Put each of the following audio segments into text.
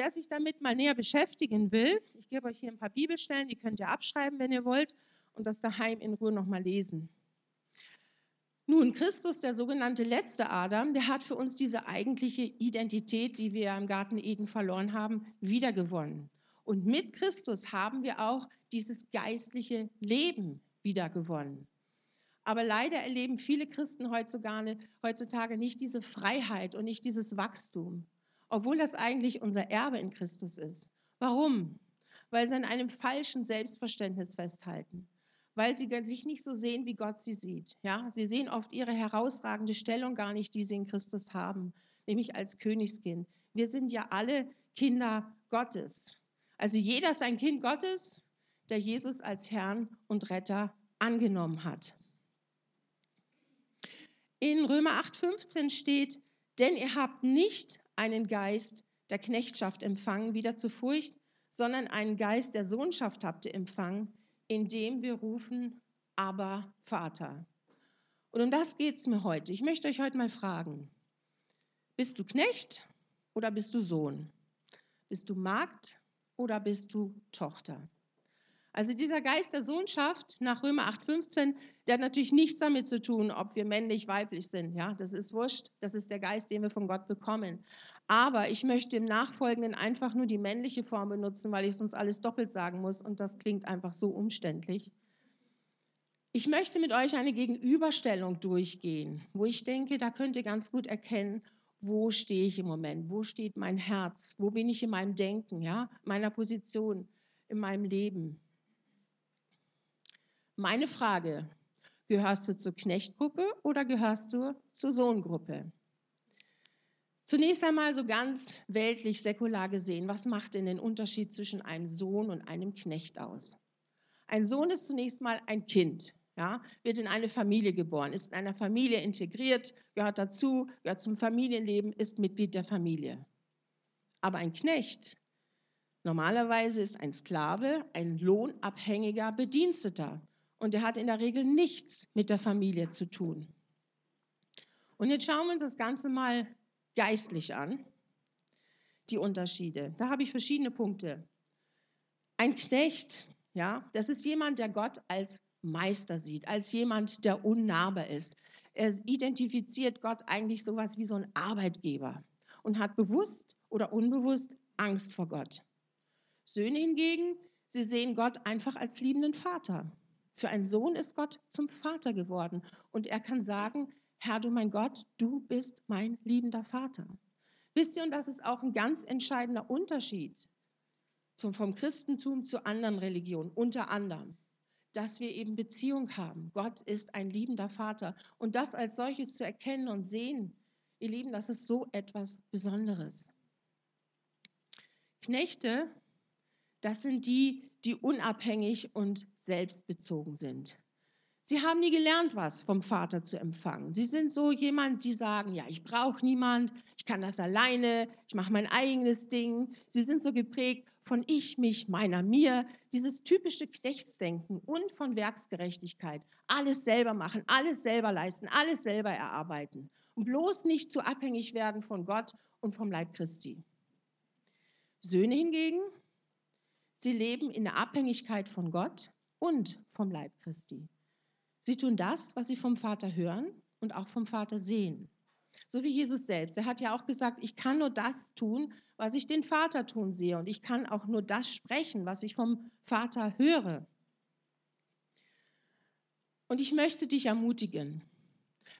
wer sich damit mal näher beschäftigen will, ich gebe euch hier ein paar Bibelstellen, die könnt ihr abschreiben, wenn ihr wollt, und das daheim in Ruhe nochmal lesen. Nun, Christus, der sogenannte letzte Adam, der hat für uns diese eigentliche Identität, die wir im Garten Eden verloren haben, wiedergewonnen. Und mit Christus haben wir auch dieses geistliche Leben wiedergewonnen. Aber leider erleben viele Christen heutzutage nicht diese Freiheit und nicht dieses Wachstum, obwohl das eigentlich unser Erbe in Christus ist. Warum? Weil sie an einem falschen Selbstverständnis festhalten, weil sie sich nicht so sehen, wie Gott sie sieht. Ja? Sie sehen oft ihre herausragende Stellung gar nicht, die sie in Christus haben, nämlich als Königskind. Wir sind ja alle Kinder Gottes. Also jeder ist ein Kind Gottes, der Jesus als Herrn und Retter angenommen hat. In Römer 8:15 steht, denn ihr habt nicht einen Geist der Knechtschaft empfangen, wieder zur Furcht, sondern einen Geist der Sohnschaft habt ihr empfangen, indem wir rufen, aber Vater. Und um das geht es mir heute. Ich möchte euch heute mal fragen, bist du Knecht oder bist du Sohn? Bist du Magd oder bist du Tochter? Also dieser Geist der Sohnschaft nach Römer 8,15, der hat natürlich nichts damit zu tun, ob wir männlich, weiblich sind. Ja, das ist wurscht. Das ist der Geist, den wir von Gott bekommen. Aber ich möchte im Nachfolgenden einfach nur die männliche Form benutzen, weil ich sonst alles doppelt sagen muss und das klingt einfach so umständlich. Ich möchte mit euch eine Gegenüberstellung durchgehen, wo ich denke, da könnt ihr ganz gut erkennen, wo stehe ich im Moment, wo steht mein Herz, wo bin ich in meinem Denken, ja, meiner Position, in meinem Leben. Meine Frage, gehörst du zur Knechtgruppe oder gehörst du zur Sohngruppe? Zunächst einmal so ganz weltlich, säkular gesehen, was macht denn den Unterschied zwischen einem Sohn und einem Knecht aus? Ein Sohn ist zunächst mal ein Kind, ja, wird in eine Familie geboren, ist in einer Familie integriert, gehört dazu, gehört zum Familienleben, ist Mitglied der Familie. Aber ein Knecht, normalerweise ist ein Sklave ein lohnabhängiger Bediensteter und er hat in der Regel nichts mit der Familie zu tun. Und jetzt schauen wir uns das Ganze mal geistlich an, die Unterschiede. Da habe ich verschiedene Punkte. Ein Knecht, ja, das ist jemand, der Gott als Meister sieht, als jemand, der unnahbar ist. Er identifiziert Gott eigentlich sowas wie so ein Arbeitgeber und hat bewusst oder unbewusst Angst vor Gott. Söhne hingegen, sie sehen Gott einfach als liebenden Vater. Für einen Sohn ist Gott zum Vater geworden und er kann sagen, Herr du mein Gott, du bist mein liebender Vater. Wisst ihr, und das ist auch ein ganz entscheidender Unterschied zum, vom Christentum zu anderen Religionen, unter anderem, dass wir eben Beziehung haben. Gott ist ein liebender Vater. Und das als solches zu erkennen und sehen, ihr Lieben, das ist so etwas Besonderes. Knechte, das sind die, die unabhängig und selbstbezogen sind. Sie haben nie gelernt, was vom Vater zu empfangen. Sie sind so jemand, die sagen, ja, ich brauche niemand, ich kann das alleine, ich mache mein eigenes Ding. Sie sind so geprägt von ich, mich, meiner, mir, dieses typische Knechtsdenken und von Werksgerechtigkeit. Alles selber machen, alles selber leisten, alles selber erarbeiten und bloß nicht zu abhängig werden von Gott und vom Leib Christi. Söhne hingegen, sie leben in der Abhängigkeit von Gott und vom Leib Christi. Sie tun das, was sie vom Vater hören und auch vom Vater sehen. So wie Jesus selbst. Er hat ja auch gesagt, ich kann nur das tun, was ich den Vater tun sehe. Und ich kann auch nur das sprechen, was ich vom Vater höre. Und ich möchte dich ermutigen.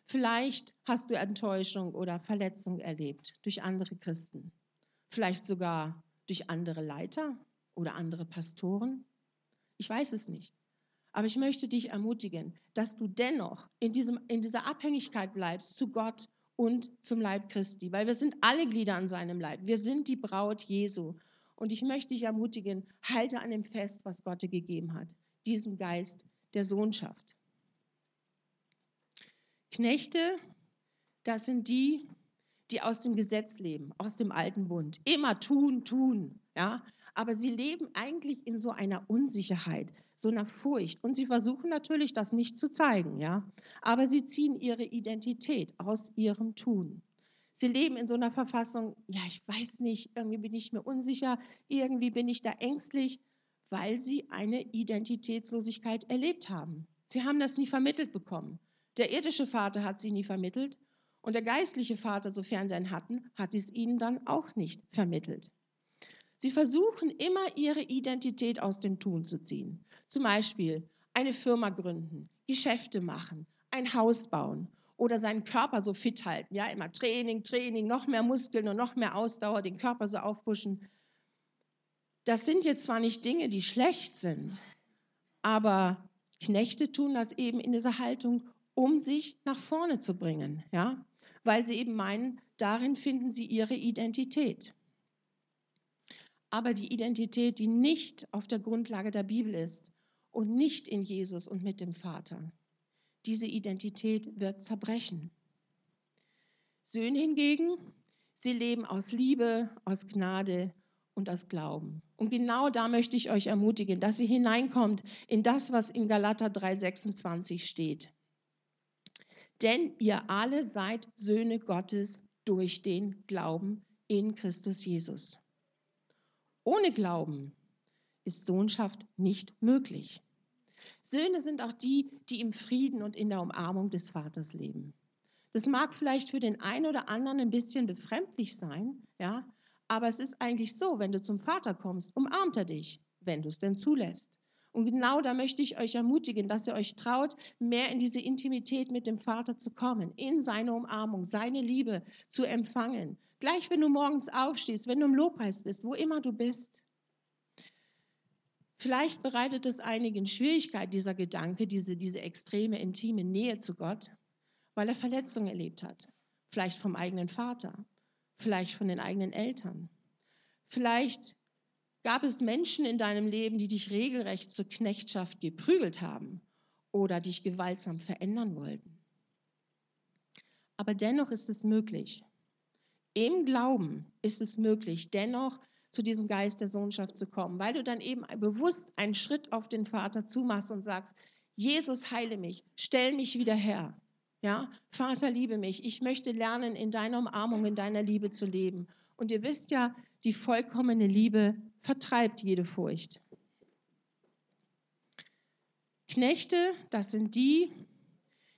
Vielleicht hast du Enttäuschung oder Verletzung erlebt durch andere Christen. Vielleicht sogar durch andere Leiter oder andere Pastoren. Ich weiß es nicht. Aber ich möchte dich ermutigen, dass du dennoch in, diesem, in dieser Abhängigkeit bleibst zu Gott und zum Leib Christi, weil wir sind alle Glieder an seinem Leib. Wir sind die Braut Jesu. Und ich möchte dich ermutigen, halte an dem fest, was Gott dir gegeben hat, diesen Geist der Sohnschaft. Knechte, das sind die, die aus dem Gesetz leben, aus dem alten Bund. Immer tun, tun. Ja? Aber sie leben eigentlich in so einer Unsicherheit, so einer Furcht. Und sie versuchen natürlich, das nicht zu zeigen, ja. Aber sie ziehen ihre Identität aus ihrem Tun. Sie leben in so einer Verfassung, ja, ich weiß nicht, irgendwie bin ich mir unsicher, irgendwie bin ich da ängstlich, weil sie eine Identitätslosigkeit erlebt haben. Sie haben das nie vermittelt bekommen. Der irdische Vater hat sie nie vermittelt und der geistliche Vater, sofern sie einen hatten, hat es ihnen dann auch nicht vermittelt. Sie versuchen immer ihre Identität aus dem Tun zu ziehen. Zum Beispiel eine Firma gründen, Geschäfte machen, ein Haus bauen oder seinen Körper so fit halten. Ja, immer Training, Training, noch mehr Muskeln und noch mehr Ausdauer, den Körper so aufpushen. Das sind jetzt zwar nicht Dinge, die schlecht sind, aber Knechte tun das eben in dieser Haltung, um sich nach vorne zu bringen, ja, weil sie eben meinen, darin finden sie ihre Identität. Aber die Identität, die nicht auf der Grundlage der Bibel ist und nicht in Jesus und mit dem Vater, diese Identität wird zerbrechen. Söhne hingegen, sie leben aus Liebe, aus Gnade und aus Glauben. Und genau da möchte ich euch ermutigen, dass ihr hineinkommt in das, was in Galater 3:26 steht. Denn ihr alle seid Söhne Gottes durch den Glauben in Christus Jesus. Ohne Glauben ist Sohnschaft nicht möglich. Söhne sind auch die, die im Frieden und in der Umarmung des Vaters leben. Das mag vielleicht für den einen oder anderen ein bisschen befremdlich sein, ja, aber es ist eigentlich so, wenn du zum Vater kommst, umarmt er dich, wenn du es denn zulässt. Und genau da möchte ich euch ermutigen, dass ihr euch traut, mehr in diese Intimität mit dem Vater zu kommen, in seine Umarmung, seine Liebe zu empfangen. Gleich wenn du morgens aufstehst, wenn du im Lobpreis bist, wo immer du bist. Vielleicht bereitet es einigen Schwierigkeit, dieser Gedanke, diese, diese extreme, intime Nähe zu Gott, weil er Verletzungen erlebt hat. Vielleicht vom eigenen Vater, vielleicht von den eigenen Eltern. Vielleicht gab es Menschen in deinem Leben, die dich regelrecht zur Knechtschaft geprügelt haben oder dich gewaltsam verändern wollten. Aber dennoch ist es möglich. Im Glauben ist es möglich, dennoch zu diesem Geist der Sohnschaft zu kommen, weil du dann eben bewusst einen Schritt auf den Vater zumachst und sagst, Jesus heile mich, stell mich wieder her. Ja, Vater, liebe mich. Ich möchte lernen, in deiner Umarmung, in deiner Liebe zu leben. Und ihr wisst ja, die vollkommene Liebe vertreibt jede Furcht. Knechte, das sind die,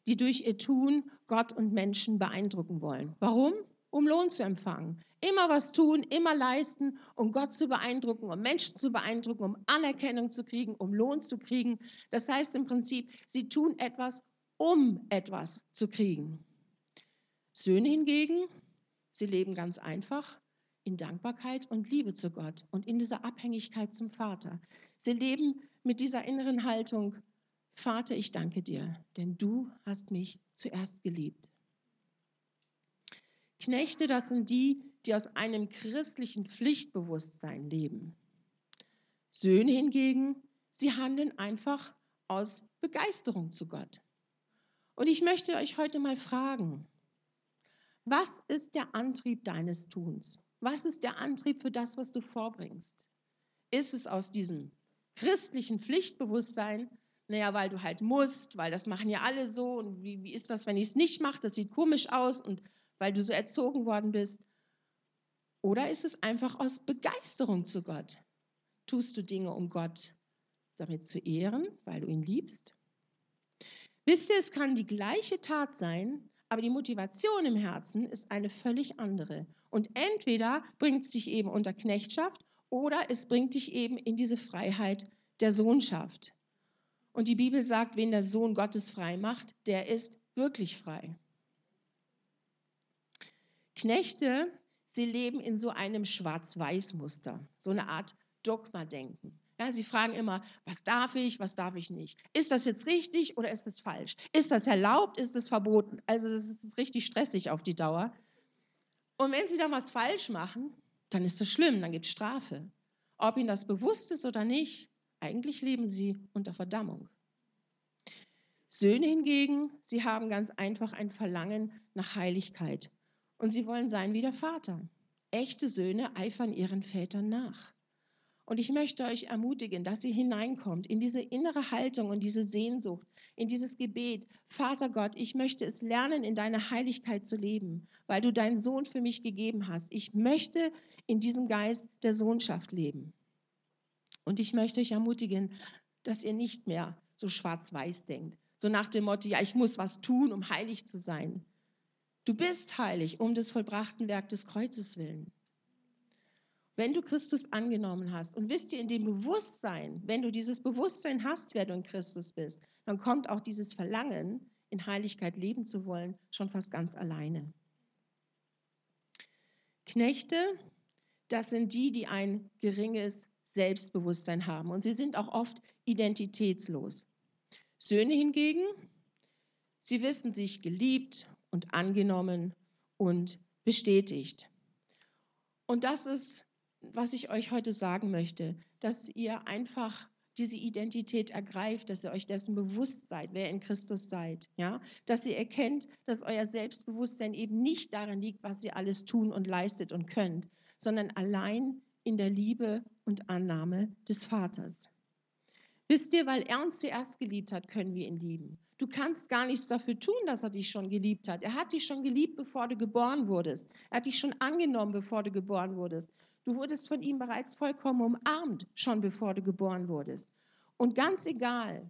die durch ihr Tun Gott und Menschen beeindrucken wollen. Warum? Um Lohn zu empfangen. Immer was tun, immer leisten, um Gott zu beeindrucken, um Menschen zu beeindrucken, um Anerkennung zu kriegen, um Lohn zu kriegen. Das heißt im Prinzip, sie tun etwas, um etwas zu kriegen. Söhne hingegen, sie leben ganz einfach in Dankbarkeit und Liebe zu Gott und in dieser Abhängigkeit zum Vater. Sie leben mit dieser inneren Haltung, Vater, ich danke dir, denn du hast mich zuerst geliebt. Knechte, das sind die, die aus einem christlichen Pflichtbewusstsein leben. Söhne hingegen, sie handeln einfach aus Begeisterung zu Gott. Und ich möchte euch heute mal fragen, was ist der Antrieb deines Tuns? Was ist der Antrieb für das, was du vorbringst? Ist es aus diesem christlichen Pflichtbewusstsein, naja, weil du halt musst, weil das machen ja alle so und wie, wie ist das, wenn ich es nicht mache? Das sieht komisch aus und weil du so erzogen worden bist. Oder ist es einfach aus Begeisterung zu Gott? Tust du Dinge, um Gott damit zu ehren, weil du ihn liebst? Wisst ihr, es kann die gleiche Tat sein, aber die Motivation im Herzen ist eine völlig andere. Und entweder bringt es dich eben unter Knechtschaft oder es bringt dich eben in diese Freiheit der Sohnschaft. Und die Bibel sagt, wen der Sohn Gottes frei macht, der ist wirklich frei. Knechte Sie leben in so einem Schwarz-Weiß-Muster, so eine Art Dogma-Denken. Ja, sie fragen immer, was darf ich, was darf ich nicht? Ist das jetzt richtig oder ist es falsch? Ist das erlaubt, ist es verboten? Also das ist richtig stressig auf die Dauer. Und wenn sie dann was falsch machen, dann ist das schlimm, dann gibt es Strafe. Ob ihnen das bewusst ist oder nicht, eigentlich leben sie unter Verdammung. Söhne hingegen, sie haben ganz einfach ein Verlangen nach Heiligkeit und sie wollen sein wie der Vater. Echte Söhne eifern ihren Vätern nach. Und ich möchte euch ermutigen, dass ihr hineinkommt in diese innere Haltung und diese Sehnsucht, in dieses Gebet, Vater Gott, ich möchte es lernen, in deiner Heiligkeit zu leben, weil du deinen Sohn für mich gegeben hast. Ich möchte in diesem Geist der Sohnschaft leben. Und ich möchte euch ermutigen, dass ihr nicht mehr so schwarz-weiß denkt. So nach dem Motto, ja, ich muss was tun, um heilig zu sein. Du bist heilig um des vollbrachten Werk des Kreuzes willen. Wenn du Christus angenommen hast und wisst ihr in dem Bewusstsein, wenn du dieses Bewusstsein hast, wer du in Christus bist, dann kommt auch dieses Verlangen, in Heiligkeit leben zu wollen, schon fast ganz alleine. Knechte, das sind die, die ein geringes Selbstbewusstsein haben und sie sind auch oft identitätslos. Söhne hingegen, sie wissen sich geliebt und angenommen und bestätigt. Und das ist, was ich euch heute sagen möchte, dass ihr einfach diese Identität ergreift, dass ihr euch dessen bewusst seid, wer in Christus seid, ja, dass ihr erkennt, dass euer Selbstbewusstsein eben nicht darin liegt, was ihr alles tun und leistet und könnt, sondern allein in der Liebe und Annahme des Vaters. Wisst ihr, weil er uns zuerst geliebt hat, können wir ihn lieben. Du kannst gar nichts dafür tun, dass er dich schon geliebt hat. Er hat dich schon geliebt, bevor du geboren wurdest. Er hat dich schon angenommen, bevor du geboren wurdest. Du wurdest von ihm bereits vollkommen umarmt, schon bevor du geboren wurdest. Und ganz egal,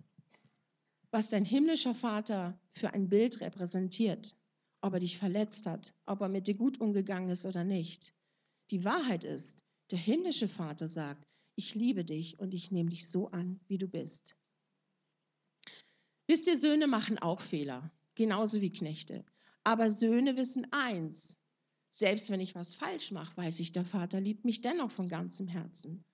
was dein himmlischer Vater für ein Bild repräsentiert, ob er dich verletzt hat, ob er mit dir gut umgegangen ist oder nicht. Die Wahrheit ist, der himmlische Vater sagt, ich liebe dich und ich nehme dich so an, wie du bist. Wisst ihr, Söhne machen auch Fehler, genauso wie Knechte. Aber Söhne wissen eins, selbst wenn ich was falsch mache, weiß ich, der Vater liebt mich dennoch von ganzem Herzen.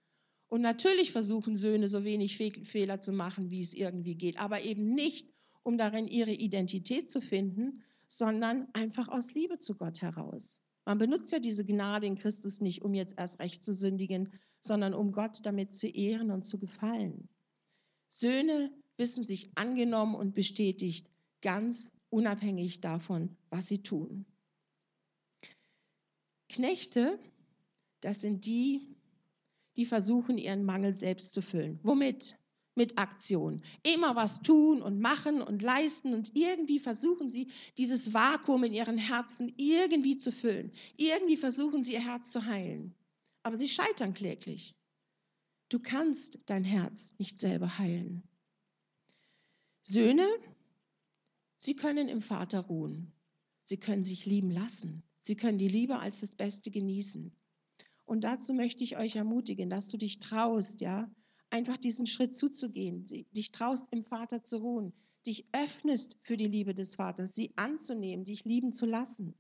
Und natürlich versuchen Söhne so wenig Fehler zu machen, wie es irgendwie geht, aber eben nicht, um darin ihre Identität zu finden, sondern einfach aus Liebe zu Gott heraus. Man benutzt ja diese Gnade in Christus nicht, um jetzt erst recht zu sündigen, sondern um Gott damit zu ehren und zu gefallen. Söhne wissen sich angenommen und bestätigt, ganz unabhängig davon, was sie tun. Knechte, das sind die, die versuchen, ihren Mangel selbst zu füllen. Womit? Mit Aktion. Immer was tun und machen und leisten und irgendwie versuchen sie, dieses Vakuum in ihren Herzen irgendwie zu füllen. Irgendwie versuchen sie, ihr Herz zu heilen. Aber sie scheitern kläglich. Du kannst dein Herz nicht selber heilen. Söhne, sie können im Vater ruhen. Sie können sich lieben lassen. Sie können die Liebe als das Beste genießen. Und dazu möchte ich euch ermutigen, dass du dich traust, ja, einfach diesen Schritt zuzugehen, dich traust, im Vater zu ruhen, dich öffnest für die Liebe des Vaters, sie anzunehmen, dich lieben zu lassen.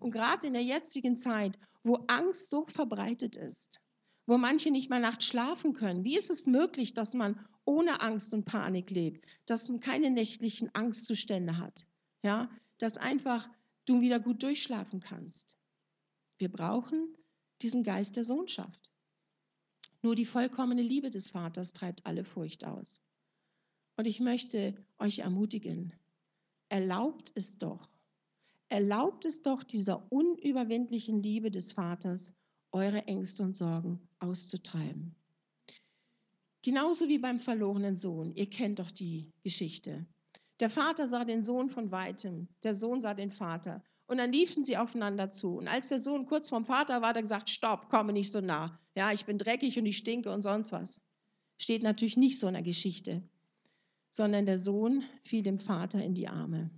Und gerade in der jetzigen Zeit, wo Angst so verbreitet ist, wo manche nicht mal nachts schlafen können. Wie ist es möglich, dass man ohne Angst und Panik lebt, dass man keine nächtlichen Angstzustände hat, ja, dass einfach du wieder gut durchschlafen kannst? Wir brauchen diesen Geist der Sohnschaft. Nur die vollkommene Liebe des Vaters treibt alle Furcht aus. Und ich möchte euch ermutigen, erlaubt es doch, erlaubt es doch dieser unüberwindlichen Liebe des Vaters, eure Ängste und Sorgen auszutreiben. Genauso wie beim verlorenen Sohn. Ihr kennt doch die Geschichte. Der Vater sah den Sohn von weitem, der Sohn sah den Vater. Und dann liefen sie aufeinander zu. Und als der Sohn kurz vorm Vater war, hat er gesagt, stopp, komme nicht so nah. Ja, ich bin dreckig und ich stinke und sonst was. Steht natürlich nicht so in der Geschichte. Sondern der Sohn fiel dem Vater in die Arme.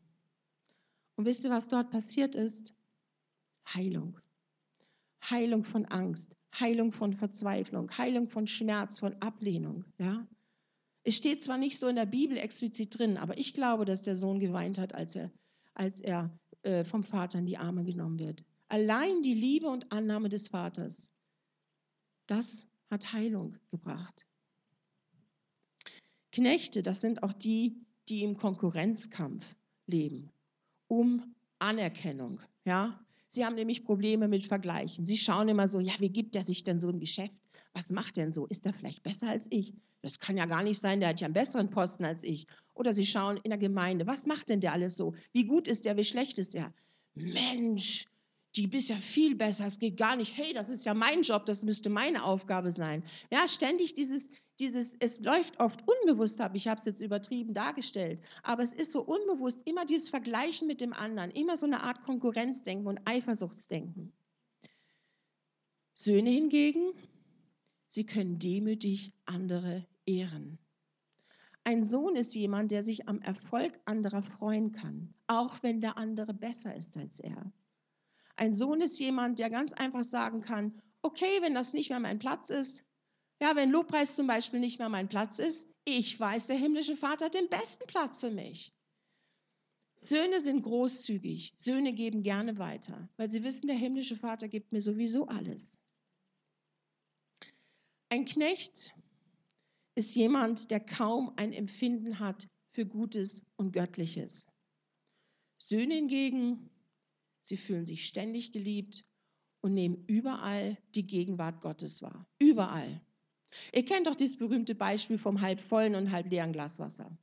Und wisst ihr, was dort passiert ist? Heilung. Heilung von Angst, Heilung von Verzweiflung, Heilung von Schmerz, von Ablehnung. Ja? Es steht zwar nicht so in der Bibel explizit drin, aber ich glaube, dass der Sohn geweint hat, als er, als er äh, vom Vater in die Arme genommen wird. Allein die Liebe und Annahme des Vaters, das hat Heilung gebracht. Knechte, das sind auch die, die im Konkurrenzkampf leben, um Anerkennung. Ja? Sie haben nämlich Probleme mit Vergleichen. Sie schauen immer so, ja, wie gibt er sich denn so ein Geschäft? Was macht denn so? Ist er vielleicht besser als ich? Das kann ja gar nicht sein, der hat ja einen besseren Posten als ich. Oder sie schauen in der Gemeinde, was macht denn der alles so? Wie gut ist der, wie schlecht ist der? Mensch, die bist ja viel besser, es geht gar nicht, hey, das ist ja mein Job, das müsste meine Aufgabe sein. Ja, ständig dieses, dieses, es läuft oft unbewusst ab, ich habe es jetzt übertrieben dargestellt, aber es ist so unbewusst, immer dieses Vergleichen mit dem anderen, immer so eine Art Konkurrenzdenken und Eifersuchtsdenken. Söhne hingegen, sie können demütig andere ehren. Ein Sohn ist jemand, der sich am Erfolg anderer freuen kann, auch wenn der andere besser ist als er. Ein Sohn ist jemand, der ganz einfach sagen kann, okay, wenn das nicht mehr mein Platz ist, ja, wenn Lobpreis zum Beispiel nicht mehr mein Platz ist, ich weiß, der himmlische Vater hat den besten Platz für mich. Söhne sind großzügig. Söhne geben gerne weiter, weil sie wissen, der himmlische Vater gibt mir sowieso alles. Ein Knecht ist jemand, der kaum ein Empfinden hat für Gutes und Göttliches. Söhne hingegen, sie fühlen sich ständig geliebt und nehmen überall die Gegenwart Gottes wahr. Überall. Ihr kennt doch dieses berühmte Beispiel vom halb vollen und halb leeren Glas Wasser.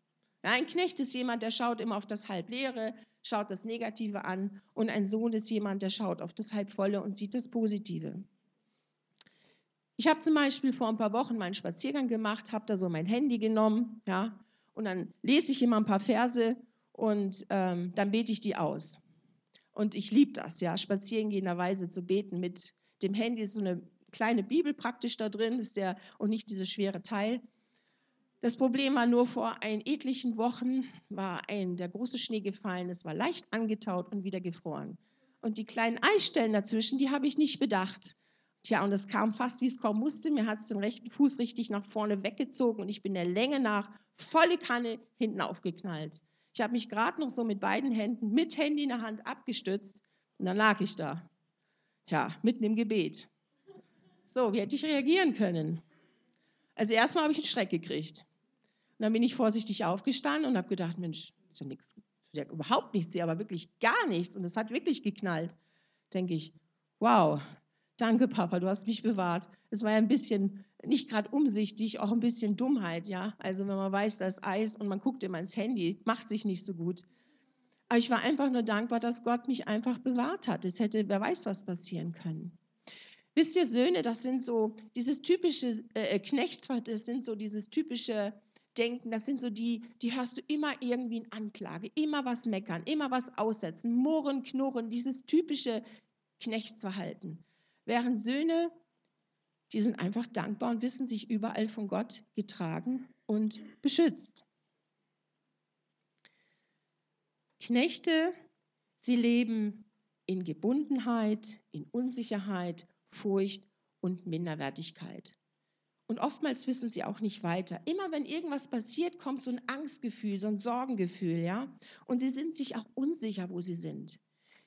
Ja, ein Knecht ist jemand, der schaut immer auf das halb leere, schaut das Negative an und ein Sohn ist jemand, der schaut auf das halb volle und sieht das Positive. Ich habe zum Beispiel vor ein paar Wochen meinen Spaziergang gemacht, habe da so mein Handy genommen, ja, und dann lese ich immer ein paar Verse und ähm, dann bete ich die aus. Und ich liebe das, ja, spazierengehenderweise zu beten mit dem Handy ist so eine kleine Bibel praktisch da drin ist der, und nicht dieser schwere Teil. Das Problem war nur, vor ein etlichen Wochen war ein, der große Schnee gefallen, es war leicht angetaut und wieder gefroren. Und die kleinen Eisstellen dazwischen, die habe ich nicht bedacht. Tja, und es kam fast, wie es kommen musste. Mir hat es den rechten Fuß richtig nach vorne weggezogen und ich bin der Länge nach volle Kanne hinten aufgeknallt. Ich habe mich gerade noch so mit beiden Händen, mit Handy in der Hand abgestützt und dann lag ich da. Tja, mitten im Gebet. So, wie hätte ich reagieren können? Also erstmal habe ich einen Schreck gekriegt. Und dann bin ich vorsichtig aufgestanden und habe gedacht, Mensch, ist ja nichts, ja überhaupt nichts, aber wirklich gar nichts. Und es hat wirklich geknallt. Denke ich, wow, danke Papa, du hast mich bewahrt. Es war ja ein bisschen, nicht gerade umsichtig, auch ein bisschen Dummheit, ja. Also wenn man weiß, da ist Eis und man guckt immer ins Handy, macht sich nicht so gut. Aber ich war einfach nur dankbar, dass Gott mich einfach bewahrt hat. Es hätte, wer weiß, was passieren können. Wisst ihr, Söhne, das sind so dieses typische äh, Knechts, das sind so dieses typische Denken, das sind so die, die hörst du immer irgendwie in Anklage, immer was meckern, immer was aussetzen, murren, knurren, dieses typische Knechtsverhalten. Während Söhne, die sind einfach dankbar und wissen sich überall von Gott getragen und beschützt. Knechte, sie leben in Gebundenheit, in Unsicherheit Furcht und Minderwertigkeit. Und oftmals wissen sie auch nicht weiter. Immer wenn irgendwas passiert, kommt so ein Angstgefühl, so ein Sorgengefühl, ja? Und sie sind sich auch unsicher, wo sie sind.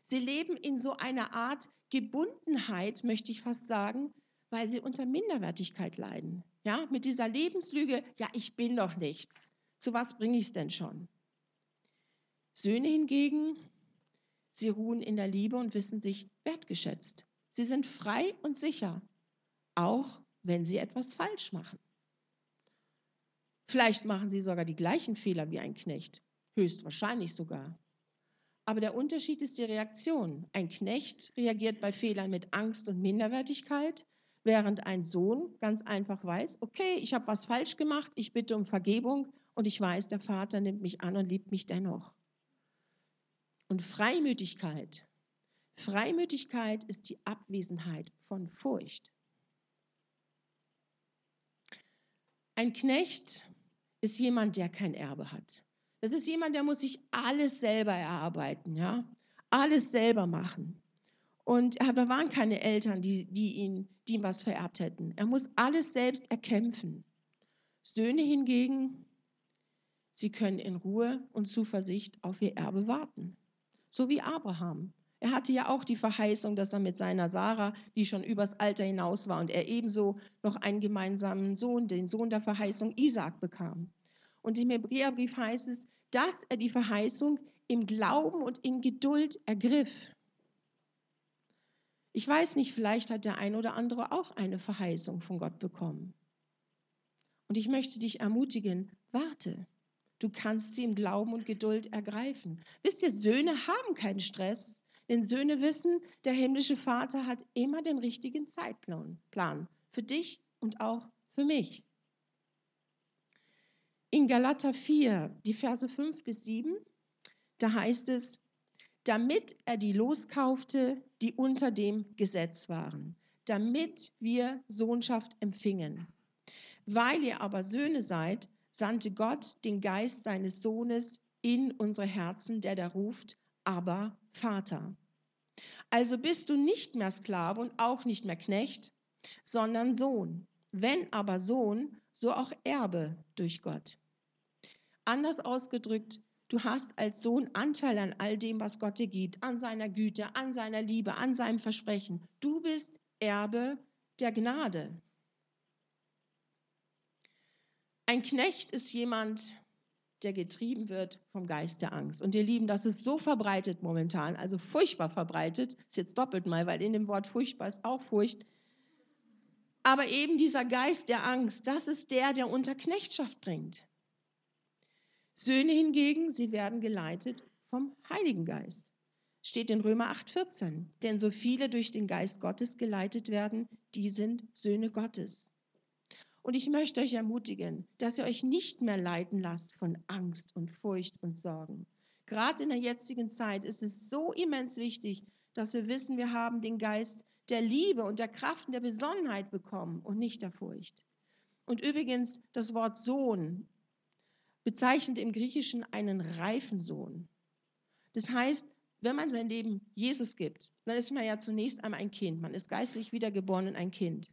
Sie leben in so einer Art Gebundenheit, möchte ich fast sagen, weil sie unter Minderwertigkeit leiden. Ja, mit dieser Lebenslüge, ja, ich bin doch nichts. Zu was bringe ich es denn schon? Söhne hingegen, sie ruhen in der Liebe und wissen sich wertgeschätzt. Sie sind frei und sicher, auch wenn sie etwas falsch machen. Vielleicht machen sie sogar die gleichen Fehler wie ein Knecht, höchstwahrscheinlich sogar. Aber der Unterschied ist die Reaktion. Ein Knecht reagiert bei Fehlern mit Angst und Minderwertigkeit, während ein Sohn ganz einfach weiß, okay, ich habe was falsch gemacht, ich bitte um Vergebung und ich weiß, der Vater nimmt mich an und liebt mich dennoch. Und Freimütigkeit Freimütigkeit ist die Abwesenheit von Furcht. Ein Knecht ist jemand, der kein Erbe hat. Das ist jemand, der muss sich alles selber erarbeiten, ja, alles selber machen. Und da waren keine Eltern, die, die, ihn, die ihm was vererbt hätten. Er muss alles selbst erkämpfen. Söhne hingegen, sie können in Ruhe und Zuversicht auf ihr Erbe warten. So wie Abraham. Er hatte ja auch die Verheißung, dass er mit seiner Sarah, die schon übers Alter hinaus war, und er ebenso noch einen gemeinsamen Sohn, den Sohn der Verheißung Isaac bekam. Und im Hebräerbrief heißt es, dass er die Verheißung im Glauben und in Geduld ergriff. Ich weiß nicht, vielleicht hat der ein oder andere auch eine Verheißung von Gott bekommen. Und ich möchte dich ermutigen, warte. Du kannst sie im Glauben und Geduld ergreifen. Wisst ihr, Söhne haben keinen Stress, Denn Söhne wissen, der himmlische Vater hat immer den richtigen Zeitplan für dich und auch für mich. In Galater 4, die Verse 5 bis 7, da heißt es, damit er die loskaufte, die unter dem Gesetz waren, damit wir Sohnschaft empfingen. Weil ihr aber Söhne seid, sandte Gott den Geist seines Sohnes in unsere Herzen, der da ruft, aber Vater. Also bist du nicht mehr Sklave und auch nicht mehr Knecht, sondern Sohn. Wenn aber Sohn, so auch Erbe durch Gott. Anders ausgedrückt, du hast als Sohn Anteil an all dem, was Gott dir gibt, an seiner Güte, an seiner Liebe, an seinem Versprechen. Du bist Erbe der Gnade. Ein Knecht ist jemand, der getrieben wird vom Geist der Angst. Und ihr Lieben, das ist so verbreitet momentan, also furchtbar verbreitet, ist jetzt doppelt mal, weil in dem Wort furchtbar ist auch Furcht. Aber eben dieser Geist der Angst, das ist der, der unter Knechtschaft bringt. Söhne hingegen, sie werden geleitet vom Heiligen Geist. Steht in Römer 8,14. Denn so viele durch den Geist Gottes geleitet werden, die sind Söhne Gottes. Und ich möchte euch ermutigen, dass ihr euch nicht mehr leiten lasst von Angst und Furcht und Sorgen. Gerade in der jetzigen Zeit ist es so immens wichtig, dass wir wissen, wir haben den Geist der Liebe und der Kraft und der Besonnenheit bekommen und nicht der Furcht. Und übrigens, das Wort Sohn bezeichnet im Griechischen einen reifen Sohn. Das heißt, wenn man sein Leben Jesus gibt, dann ist man ja zunächst einmal ein Kind. Man ist geistlich wiedergeboren und ein Kind.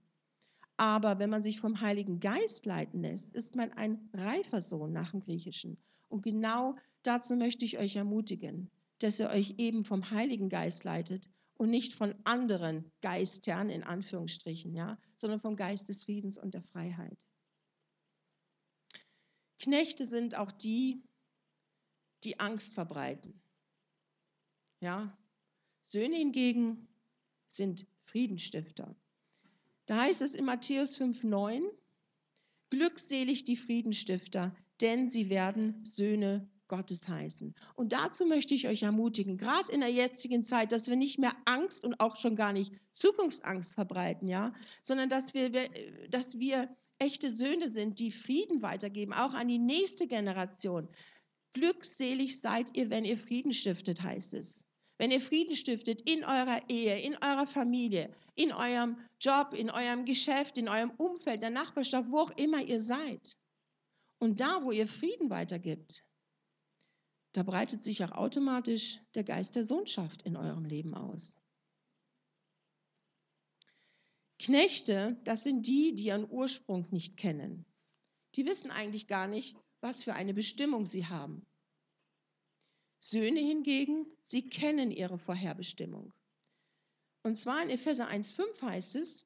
Aber wenn man sich vom Heiligen Geist leiten lässt, ist man ein reifer Sohn nach dem Griechischen. Und genau dazu möchte ich euch ermutigen, dass ihr euch eben vom Heiligen Geist leitet und nicht von anderen Geistern in Anführungsstrichen, ja, sondern vom Geist des Friedens und der Freiheit. Knechte sind auch die, die Angst verbreiten. Ja, Söhne hingegen sind Friedensstifter. Da heißt es in Matthäus 5,9, glückselig die Friedenstifter, denn sie werden Söhne Gottes heißen. Und dazu möchte ich euch ermutigen, gerade in der jetzigen Zeit, dass wir nicht mehr Angst und auch schon gar nicht Zukunftsangst verbreiten, ja, sondern dass wir, dass wir echte Söhne sind, die Frieden weitergeben, auch an die nächste Generation. Glückselig seid ihr, wenn ihr Frieden stiftet, heißt es wenn ihr Frieden stiftet in eurer Ehe, in eurer Familie, in eurem Job, in eurem Geschäft, in eurem Umfeld, der Nachbarschaft, wo auch immer ihr seid. Und da, wo ihr Frieden weitergibt, da breitet sich auch automatisch der Geist der Sohnschaft in eurem Leben aus. Knechte, das sind die, die ihren Ursprung nicht kennen. Die wissen eigentlich gar nicht, was für eine Bestimmung sie haben. Söhne hingegen, sie kennen ihre Vorherbestimmung. Und zwar in Epheser 1,5 heißt es,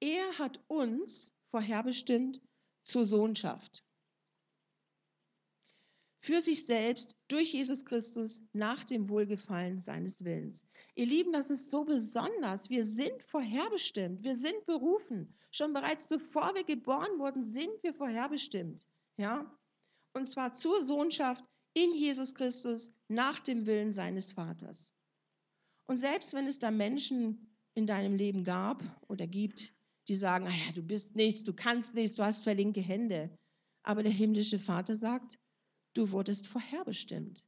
er hat uns vorherbestimmt zur Sohnschaft. Für sich selbst durch Jesus Christus nach dem Wohlgefallen seines Willens. Ihr Lieben, das ist so besonders. Wir sind vorherbestimmt. Wir sind berufen. Schon bereits bevor wir geboren wurden, sind wir vorherbestimmt. Ja? Und zwar zur Sohnschaft in Jesus Christus nach dem Willen seines Vaters. Und selbst wenn es da Menschen in deinem Leben gab oder gibt, die sagen, ah ja, du bist nichts, du kannst nichts, du hast zwei linke Hände. Aber der himmlische Vater sagt, du wurdest vorherbestimmt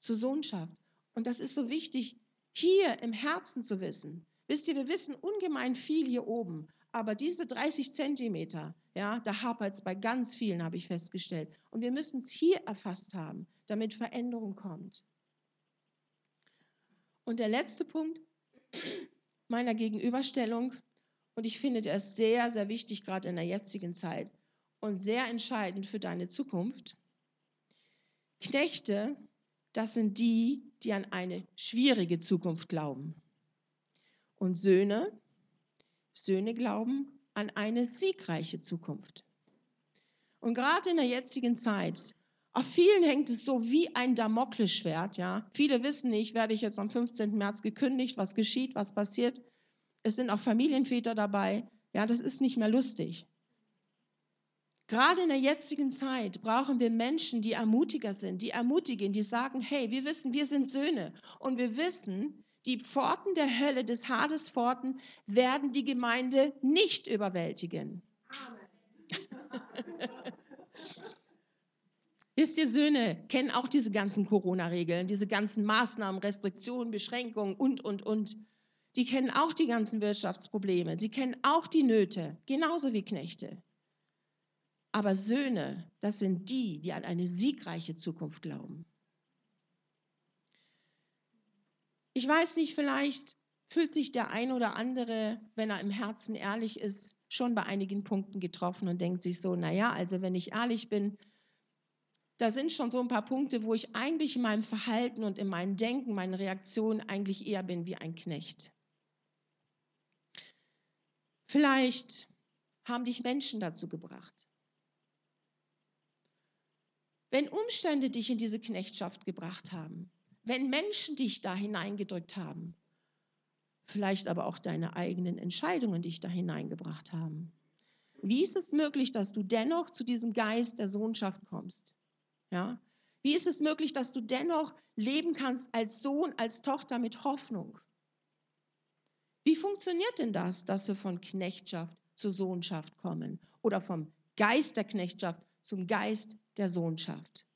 zur Sohnschaft. Und das ist so wichtig, hier im Herzen zu wissen. Wisst ihr, wir wissen ungemein viel hier oben, aber diese 30 Zentimeter, ja, da hapert es bei ganz vielen, habe ich festgestellt. Und wir müssen es hier erfasst haben, damit Veränderung kommt. Und der letzte Punkt meiner Gegenüberstellung, und ich finde, der ist sehr, sehr wichtig, gerade in der jetzigen Zeit und sehr entscheidend für deine Zukunft. Knechte, das sind die, die an eine schwierige Zukunft glauben. Und Söhne, Söhne glauben an eine siegreiche Zukunft. Und gerade in der jetzigen Zeit, auf vielen hängt es so wie ein Damoklesschwert. Ja? Viele wissen nicht, werde ich jetzt am 15. März gekündigt, was geschieht, was passiert. Es sind auch Familienväter dabei. Ja, das ist nicht mehr lustig. Gerade in der jetzigen Zeit brauchen wir Menschen, die ermutiger sind, die ermutigen, die sagen, hey, wir wissen, wir sind Söhne und wir wissen, Die Pforten der Hölle, des Hades Pforten, werden die Gemeinde nicht überwältigen. Wisst ihr, Söhne kennen auch diese ganzen Corona-Regeln, diese ganzen Maßnahmen, Restriktionen, Beschränkungen und, und, und. Die kennen auch die ganzen Wirtschaftsprobleme. Sie kennen auch die Nöte, genauso wie Knechte. Aber Söhne, das sind die, die an eine siegreiche Zukunft glauben. Ich weiß nicht, vielleicht fühlt sich der ein oder andere, wenn er im Herzen ehrlich ist, schon bei einigen Punkten getroffen und denkt sich so, naja, also wenn ich ehrlich bin, da sind schon so ein paar Punkte, wo ich eigentlich in meinem Verhalten und in meinem Denken, meinen Reaktionen eigentlich eher bin wie ein Knecht. Vielleicht haben dich Menschen dazu gebracht. Wenn Umstände dich in diese Knechtschaft gebracht haben, wenn Menschen dich da hineingedrückt haben, vielleicht aber auch deine eigenen Entscheidungen dich da hineingebracht haben. Wie ist es möglich, dass du dennoch zu diesem Geist der Sohnschaft kommst? Ja? Wie ist es möglich, dass du dennoch leben kannst als Sohn, als Tochter mit Hoffnung? Wie funktioniert denn das, dass wir von Knechtschaft zur Sohnschaft kommen oder vom Geist der Knechtschaft zum Geist der Sohnschaft?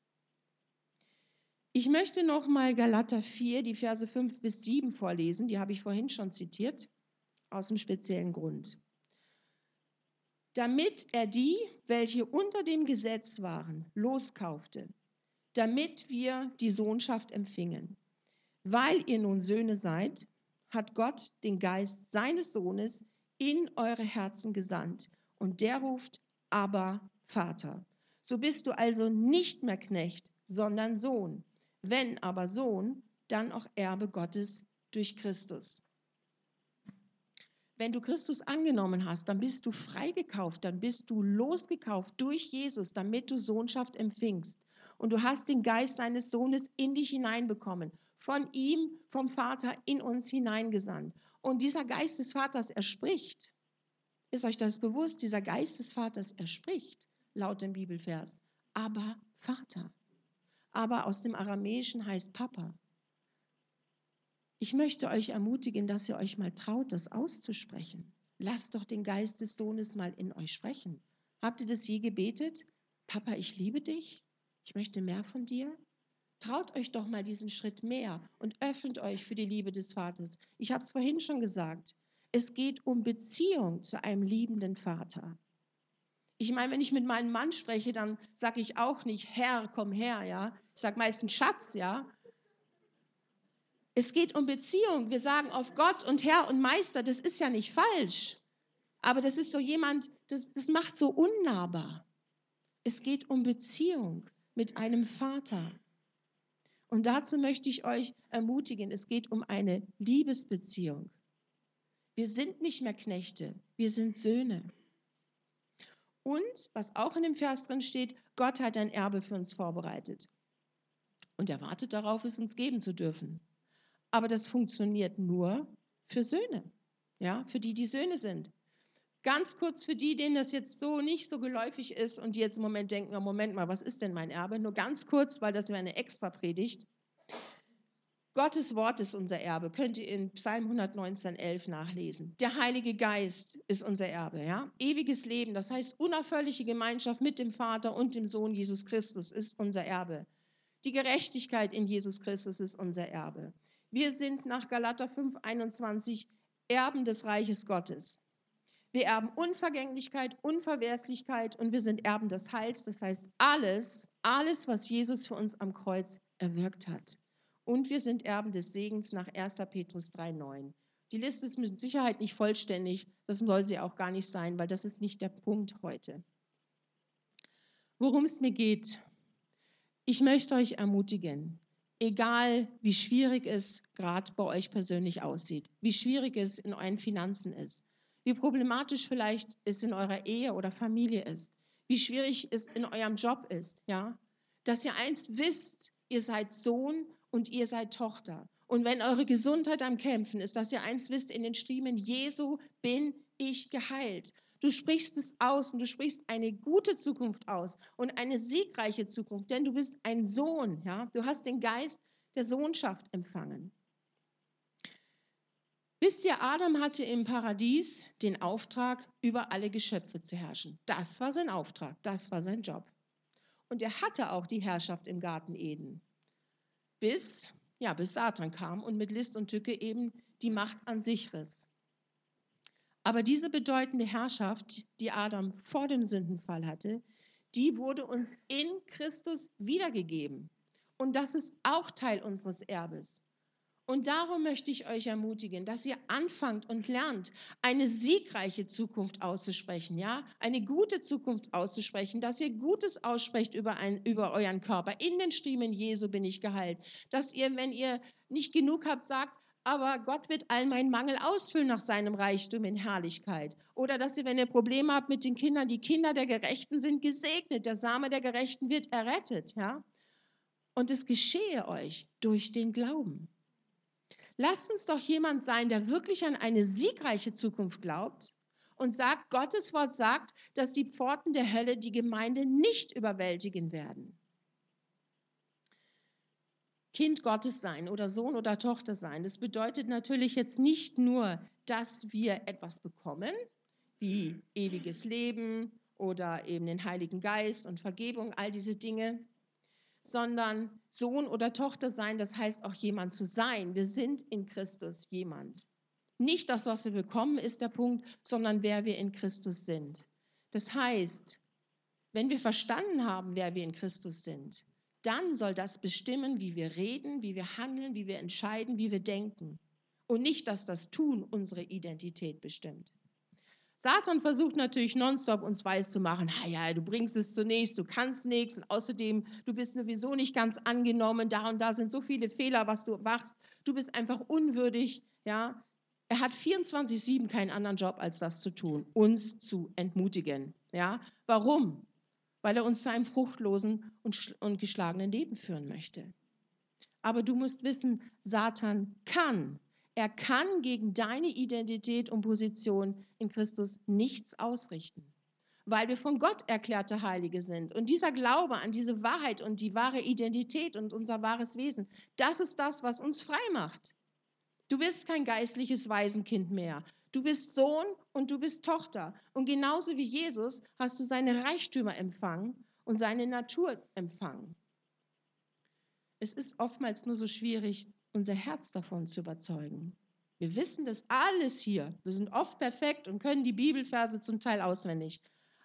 Ich möchte noch mal Galater 4, die Verse 5 bis 7 vorlesen, die habe ich vorhin schon zitiert, aus dem speziellen Grund. Damit er die, welche unter dem Gesetz waren, loskaufte, damit wir die Sohnschaft empfingen. Weil ihr nun Söhne seid, hat Gott den Geist seines Sohnes in eure Herzen gesandt und der ruft, aber Vater. So bist du also nicht mehr Knecht, sondern Sohn wenn aber Sohn, dann auch Erbe Gottes durch Christus. Wenn du Christus angenommen hast, dann bist du freigekauft, dann bist du losgekauft durch Jesus, damit du Sohnschaft empfingst. Und du hast den Geist seines Sohnes in dich hineinbekommen, von ihm, vom Vater in uns hineingesandt. Und dieser Geist des Vaters, er spricht. Ist euch das bewusst? Dieser Geist des Vaters, er spricht, laut dem Bibelvers. Aber Vater aber aus dem Aramäischen heißt Papa. Ich möchte euch ermutigen, dass ihr euch mal traut, das auszusprechen. Lasst doch den Geist des Sohnes mal in euch sprechen. Habt ihr das je gebetet? Papa, ich liebe dich. Ich möchte mehr von dir. Traut euch doch mal diesen Schritt mehr und öffnet euch für die Liebe des Vaters. Ich habe es vorhin schon gesagt. Es geht um Beziehung zu einem liebenden Vater. Ich meine, wenn ich mit meinem Mann spreche, dann sage ich auch nicht, Herr, komm her, ja. Ich sage meistens Schatz, ja. Es geht um Beziehung. Wir sagen auf Gott und Herr und Meister, das ist ja nicht falsch. Aber das ist so jemand, das, das macht so unnahbar. Es geht um Beziehung mit einem Vater. Und dazu möchte ich euch ermutigen, es geht um eine Liebesbeziehung. Wir sind nicht mehr Knechte, wir sind Söhne. Und, was auch in dem Vers drin steht, Gott hat ein Erbe für uns vorbereitet. Und er wartet darauf, es uns geben zu dürfen. Aber das funktioniert nur für Söhne, ja, für die, die Söhne sind. Ganz kurz für die, denen das jetzt so nicht so geläufig ist und die jetzt im Moment denken, Moment mal, was ist denn mein Erbe? Nur ganz kurz, weil das wäre eine extra Predigt. Gottes Wort ist unser Erbe, könnt ihr in Psalm 119, 11 nachlesen. Der Heilige Geist ist unser Erbe, ja? Ewiges Leben, das heißt unaufhörliche Gemeinschaft mit dem Vater und dem Sohn Jesus Christus ist unser Erbe. Die Gerechtigkeit in Jesus Christus ist unser Erbe. Wir sind nach Galater 5, 21 Erben des Reiches Gottes. Wir erben Unvergänglichkeit, Unverwässlichkeit und wir sind Erben des Heils. Das heißt alles, alles, was Jesus für uns am Kreuz erwirkt hat. Und wir sind Erben des Segens nach 1. Petrus 3,9. Die Liste ist mit Sicherheit nicht vollständig, das soll sie auch gar nicht sein, weil das ist nicht der Punkt heute. Worum es mir geht, ich möchte euch ermutigen, egal wie schwierig es gerade bei euch persönlich aussieht, wie schwierig es in euren Finanzen ist, wie problematisch vielleicht es in eurer Ehe oder Familie ist, wie schwierig es in eurem Job ist, ja, dass ihr eins wisst, ihr seid Sohn und ihr seid Tochter. Und wenn eure Gesundheit am Kämpfen ist, dass ihr eins wisst, in den Striemen Jesu bin ich geheilt. Du sprichst es aus und du sprichst eine gute Zukunft aus und eine siegreiche Zukunft, denn du bist ein Sohn, ja? Du hast den Geist der Sohnschaft empfangen. Wisst ihr, Adam hatte im Paradies den Auftrag, über alle Geschöpfe zu herrschen. Das war sein Auftrag, das war sein Job. Und er hatte auch die Herrschaft im Garten Eden. Bis, ja, bis Satan kam und mit List und Tücke eben die Macht an sich riss. Aber diese bedeutende Herrschaft, die Adam vor dem Sündenfall hatte, die wurde uns in Christus wiedergegeben. Und das ist auch Teil unseres Erbes. Und darum möchte ich euch ermutigen, dass ihr anfangt und lernt, eine siegreiche Zukunft auszusprechen, ja, eine gute Zukunft auszusprechen, dass ihr Gutes aussprecht über, ein, über euren Körper. In den Striemen Jesu bin ich geheilt. Dass ihr, wenn ihr nicht genug habt, sagt, aber Gott wird all meinen Mangel ausfüllen nach seinem Reichtum in Herrlichkeit. Oder dass ihr, wenn ihr Probleme habt mit den Kindern, die Kinder der Gerechten sind gesegnet, der Same der Gerechten wird errettet, ja. Und es geschehe euch durch den Glauben. Lasst uns doch jemand sein, der wirklich an eine siegreiche Zukunft glaubt und sagt, Gottes Wort sagt, dass die Pforten der Hölle die Gemeinde nicht überwältigen werden. Kind Gottes sein oder Sohn oder Tochter sein, das bedeutet natürlich jetzt nicht nur, dass wir etwas bekommen, wie ewiges Leben oder eben den Heiligen Geist und Vergebung, all diese Dinge, sondern Sohn oder Tochter sein, das heißt auch jemand zu sein. Wir sind in Christus jemand. Nicht das, was wir bekommen, ist der Punkt, sondern wer wir in Christus sind. Das heißt, wenn wir verstanden haben, wer wir in Christus sind, dann soll das bestimmen, wie wir reden, wie wir handeln, wie wir entscheiden, wie wir denken. Und nicht, dass das Tun unsere Identität bestimmt. Satan versucht natürlich nonstop uns weiß zu machen, ja, du bringst es zunächst, du kannst nichts und außerdem, du bist sowieso nicht ganz angenommen, da und da sind so viele Fehler, was du machst, du bist einfach unwürdig, ja. Er hat 24-7 keinen anderen Job, als das zu tun, uns zu entmutigen, ja. Warum? Weil er uns zu einem fruchtlosen und, und geschlagenen Leben führen möchte. Aber du musst wissen, Satan kann er kann gegen deine Identität und Position in Christus nichts ausrichten, weil wir von Gott erklärte Heilige sind. Und dieser Glaube an diese Wahrheit und die wahre Identität und unser wahres Wesen, das ist das, was uns frei macht. Du bist kein geistliches Waisenkind mehr. Du bist Sohn und du bist Tochter. Und genauso wie Jesus hast du seine Reichtümer empfangen und seine Natur empfangen. Es ist oftmals nur so schwierig, unser Herz davon zu überzeugen. Wir wissen das alles hier. Wir sind oft perfekt und können die Bibelverse zum Teil auswendig.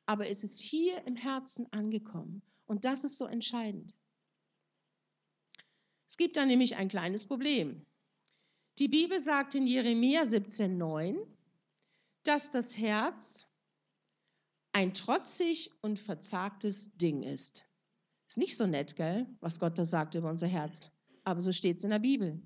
Aber es ist hier im Herzen angekommen. Und das ist so entscheidend. Es gibt da nämlich ein kleines Problem. Die Bibel sagt in Jeremia 17,9, dass das Herz ein trotzig und verzagtes Ding ist. Ist nicht so nett, gell, was Gott da sagt über unser Herz aber so steht es in der Bibel.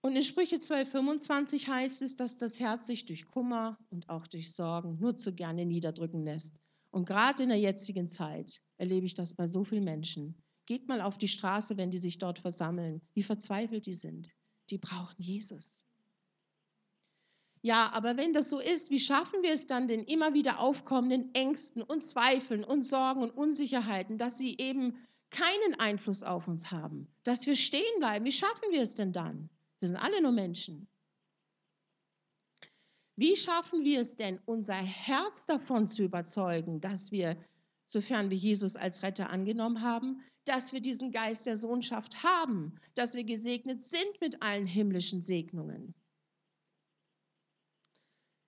Und in Sprüche 12,25 heißt es, dass das Herz sich durch Kummer und auch durch Sorgen nur zu gerne niederdrücken lässt. Und gerade in der jetzigen Zeit erlebe ich das bei so vielen Menschen. Geht mal auf die Straße, wenn die sich dort versammeln, wie verzweifelt die sind. Die brauchen Jesus. Ja, aber wenn das so ist, wie schaffen wir es dann, den immer wieder aufkommenden Ängsten und Zweifeln und Sorgen und Unsicherheiten, dass sie eben keinen Einfluss auf uns haben, dass wir stehen bleiben. Wie schaffen wir es denn dann? Wir sind alle nur Menschen. Wie schaffen wir es denn, unser Herz davon zu überzeugen, dass wir, sofern wir Jesus als Retter angenommen haben, dass wir diesen Geist der Sohnschaft haben, dass wir gesegnet sind mit allen himmlischen Segnungen?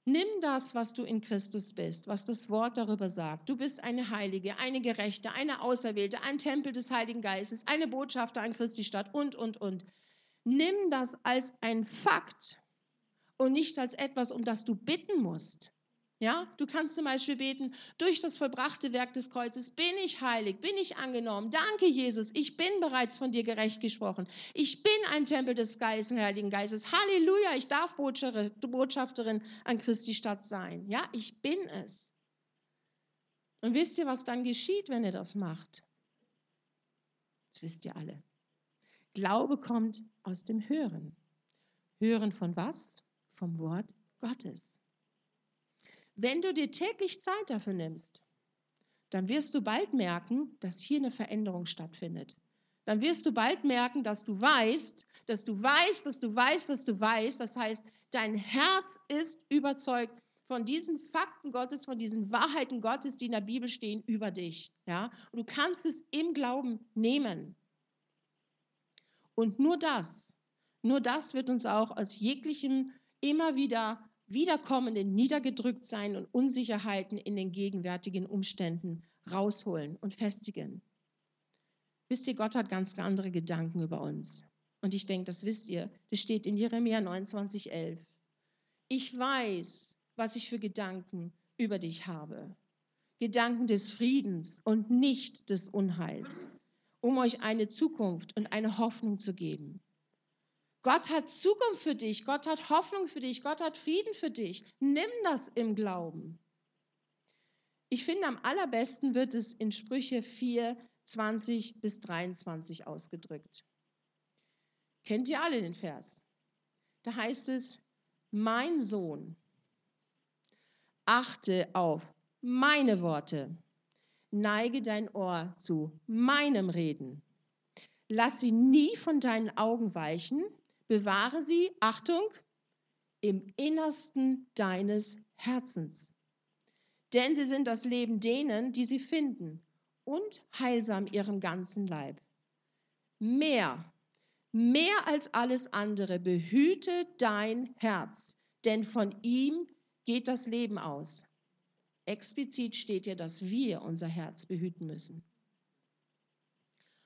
Nimm das, was du in Christus bist, was das Wort darüber sagt. Du bist eine Heilige, eine Gerechte, eine Auserwählte, ein Tempel des Heiligen Geistes, eine Botschafter an Christi Stadt und, und, und. Nimm das als ein Fakt und nicht als etwas, um das du bitten musst. Ja, du kannst zum Beispiel beten, durch das vollbrachte Werk des Kreuzes bin ich heilig, bin ich angenommen. Danke, Jesus, ich bin bereits von dir gerecht gesprochen. Ich bin ein Tempel des Geistes, Heiligen Geistes. Halleluja, ich darf Botschafterin an Christi Stadt sein. Ja, ich bin es. Und wisst ihr, was dann geschieht, wenn ihr das macht? Das wisst ihr alle. Glaube kommt aus dem Hören. Hören von was? Vom Wort Gottes. Wenn du dir täglich Zeit dafür nimmst, dann wirst du bald merken, dass hier eine Veränderung stattfindet. Dann wirst du bald merken, dass du weißt, dass du weißt, dass du weißt, dass du weißt. Das heißt, Dein Herz ist überzeugt von diesen Fakten Gottes, von diesen Wahrheiten Gottes, die in der Bibel stehen, über dich. Ja? Und du kannst es im Glauben nehmen. Und nur das, nur das wird uns auch aus jeglichem immer wieder wiederkommenden Niedergedrücktsein und Unsicherheiten in den gegenwärtigen Umständen rausholen und festigen. Wisst ihr, Gott hat ganz andere Gedanken über uns. Und ich denke, das wisst ihr. Das steht in Jeremia 29,11. Ich weiß, was ich für Gedanken über dich habe. Gedanken des Friedens und nicht des Unheils, um euch eine Zukunft und eine Hoffnung zu geben. Gott hat Zukunft für dich, Gott hat Hoffnung für dich, Gott hat Frieden für dich. Nimm das im Glauben. Ich finde, am allerbesten wird es in Sprüche 4, 20 bis 23 ausgedrückt. Kennt ihr alle den Vers? Da heißt es, mein Sohn, achte auf meine Worte, neige dein Ohr zu meinem Reden. Lass sie nie von deinen Augen weichen, bewahre sie, Achtung, im Innersten deines Herzens. Denn sie sind das Leben denen, die sie finden und heilsam ihrem ganzen Leib. Mehr, mehr als alles andere, behüte dein Herz, denn von ihm geht das Leben aus. Explizit steht ja, dass wir unser Herz behüten müssen.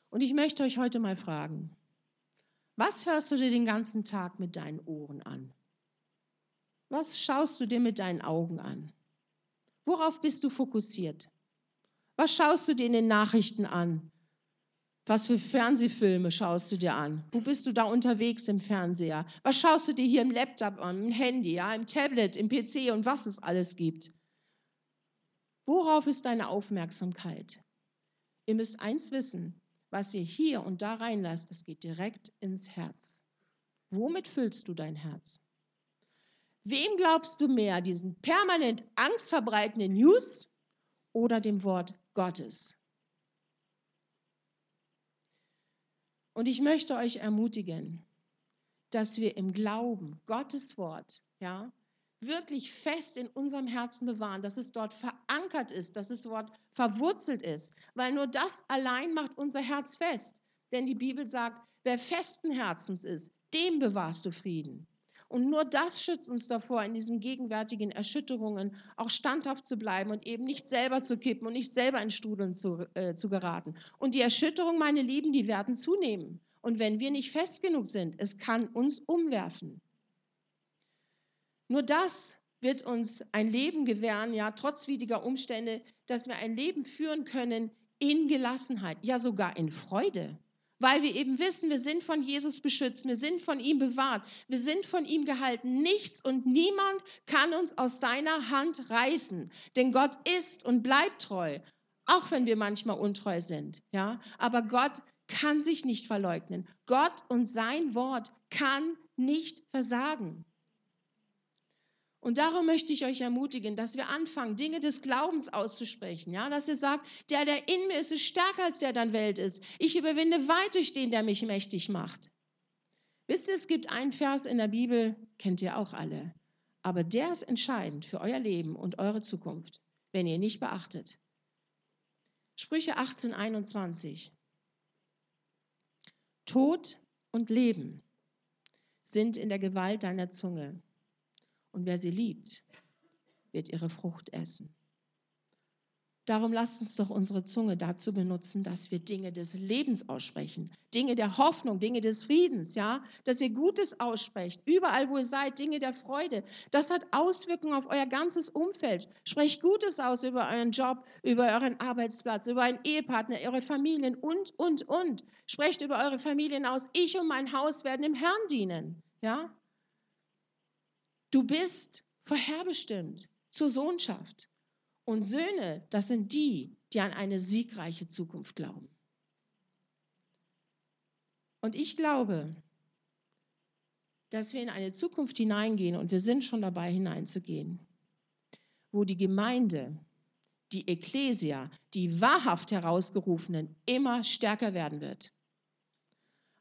Und ich möchte euch heute mal fragen, was hörst du dir den ganzen Tag mit deinen Ohren an? Was schaust du dir mit deinen Augen an? Worauf bist du fokussiert? Was schaust du dir in den Nachrichten an? Was für Fernsehfilme schaust du dir an? Wo bist du da unterwegs im Fernseher? Was schaust du dir hier im Laptop an, im Handy, ja, im Tablet, im PC und was es alles gibt? Worauf ist deine Aufmerksamkeit? Ihr müsst eins wissen, was ihr hier und da reinlasst, das geht direkt ins Herz. Womit füllst du dein Herz? Wem glaubst du mehr, diesen permanent angstverbreitenden News oder dem Wort Gottes. Und ich möchte euch ermutigen, dass wir im Glauben Gottes Wort, ja, wirklich fest in unserem Herzen bewahren, dass es dort verankert ist, dass es dort verwurzelt ist, weil nur das allein macht unser Herz fest. Denn die Bibel sagt, wer festen Herzens ist, dem bewahrst du Frieden. Und nur das schützt uns davor, in diesen gegenwärtigen Erschütterungen auch standhaft zu bleiben und eben nicht selber zu kippen und nicht selber in Strudeln zu, äh, zu geraten. Und die Erschütterungen, meine Lieben, die werden zunehmen. Und wenn wir nicht fest genug sind, es kann uns umwerfen. Nur das wird uns ein Leben gewähren, ja, trotz widriger Umstände, dass wir ein Leben führen können in Gelassenheit, ja sogar in Freude weil wir eben wissen, wir sind von Jesus beschützt, wir sind von ihm bewahrt, wir sind von ihm gehalten. Nichts und niemand kann uns aus seiner Hand reißen, denn Gott ist und bleibt treu, auch wenn wir manchmal untreu sind. Ja, aber Gott kann sich nicht verleugnen. Gott und sein Wort kann nicht versagen. Und darum möchte ich euch ermutigen, dass wir anfangen, Dinge des Glaubens auszusprechen. Ja? Dass ihr sagt, der, der in mir ist, ist stärker als der, der in der Welt ist. Ich überwinde weit durch den, der mich mächtig macht. Wisst ihr, es gibt einen Vers in der Bibel, kennt ihr auch alle. Aber der ist entscheidend für euer Leben und eure Zukunft, wenn ihr nicht beachtet. Sprüche 18, 21. Tod und Leben sind in der Gewalt deiner Zunge und wer sie liebt, wird ihre Frucht essen. Darum lasst uns doch unsere Zunge dazu benutzen, dass wir Dinge des Lebens aussprechen, Dinge der Hoffnung, Dinge des Friedens, ja, dass ihr Gutes aussprecht, überall wo ihr seid, Dinge der Freude. Das hat Auswirkungen auf euer ganzes Umfeld. Sprecht Gutes aus über euren Job, über euren Arbeitsplatz, über einen Ehepartner, eure Familien und und und. Sprecht über eure Familien aus. Ich und mein Haus werden dem Herrn dienen, ja? Du bist vorherbestimmt zur Sohnschaft. Und Söhne, das sind die, die an eine siegreiche Zukunft glauben. Und ich glaube, dass wir in eine Zukunft hineingehen und wir sind schon dabei hineinzugehen, wo die Gemeinde, die Ekklesia, die wahrhaft herausgerufenen immer stärker werden wird.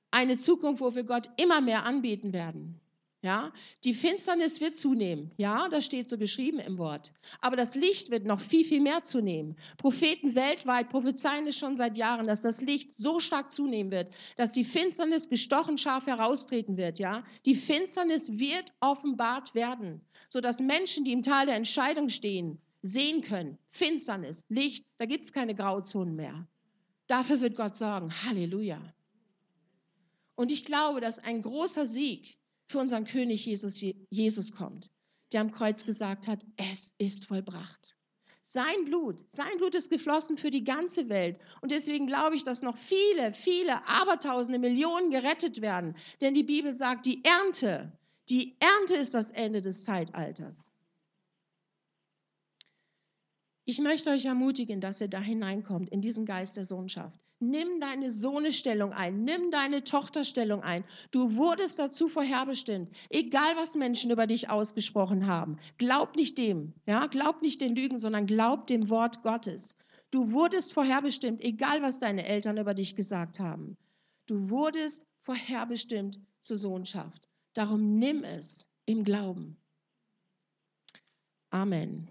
Eine Zukunft, wo wir Gott immer mehr anbieten werden Ja, die Finsternis wird zunehmen. Ja, das steht so geschrieben im Wort. Aber das Licht wird noch viel, viel mehr zunehmen. Propheten weltweit prophezeien es schon seit Jahren, dass das Licht so stark zunehmen wird, dass die Finsternis gestochen scharf heraustreten wird. Ja, die Finsternis wird offenbart werden, sodass Menschen, die im Tal der Entscheidung stehen, sehen können. Finsternis, Licht, da gibt es keine Grauzonen mehr. Dafür wird Gott sorgen. Halleluja. Und ich glaube, dass ein großer Sieg für unseren König Jesus, Jesus kommt, der am Kreuz gesagt hat, es ist vollbracht. Sein Blut, sein Blut ist geflossen für die ganze Welt. Und deswegen glaube ich, dass noch viele, viele, Abertausende, Millionen gerettet werden. Denn die Bibel sagt, die Ernte, die Ernte ist das Ende des Zeitalters. Ich möchte euch ermutigen, dass ihr da hineinkommt in diesen Geist der Sohnschaft. Nimm deine Sohnestellung ein, nimm deine Tochterstellung ein. Du wurdest dazu vorherbestimmt, egal was Menschen über dich ausgesprochen haben. Glaub nicht dem, ja, glaub nicht den Lügen, sondern glaub dem Wort Gottes. Du wurdest vorherbestimmt, egal was deine Eltern über dich gesagt haben. Du wurdest vorherbestimmt zur Sohnschaft. Darum nimm es im Glauben. Amen.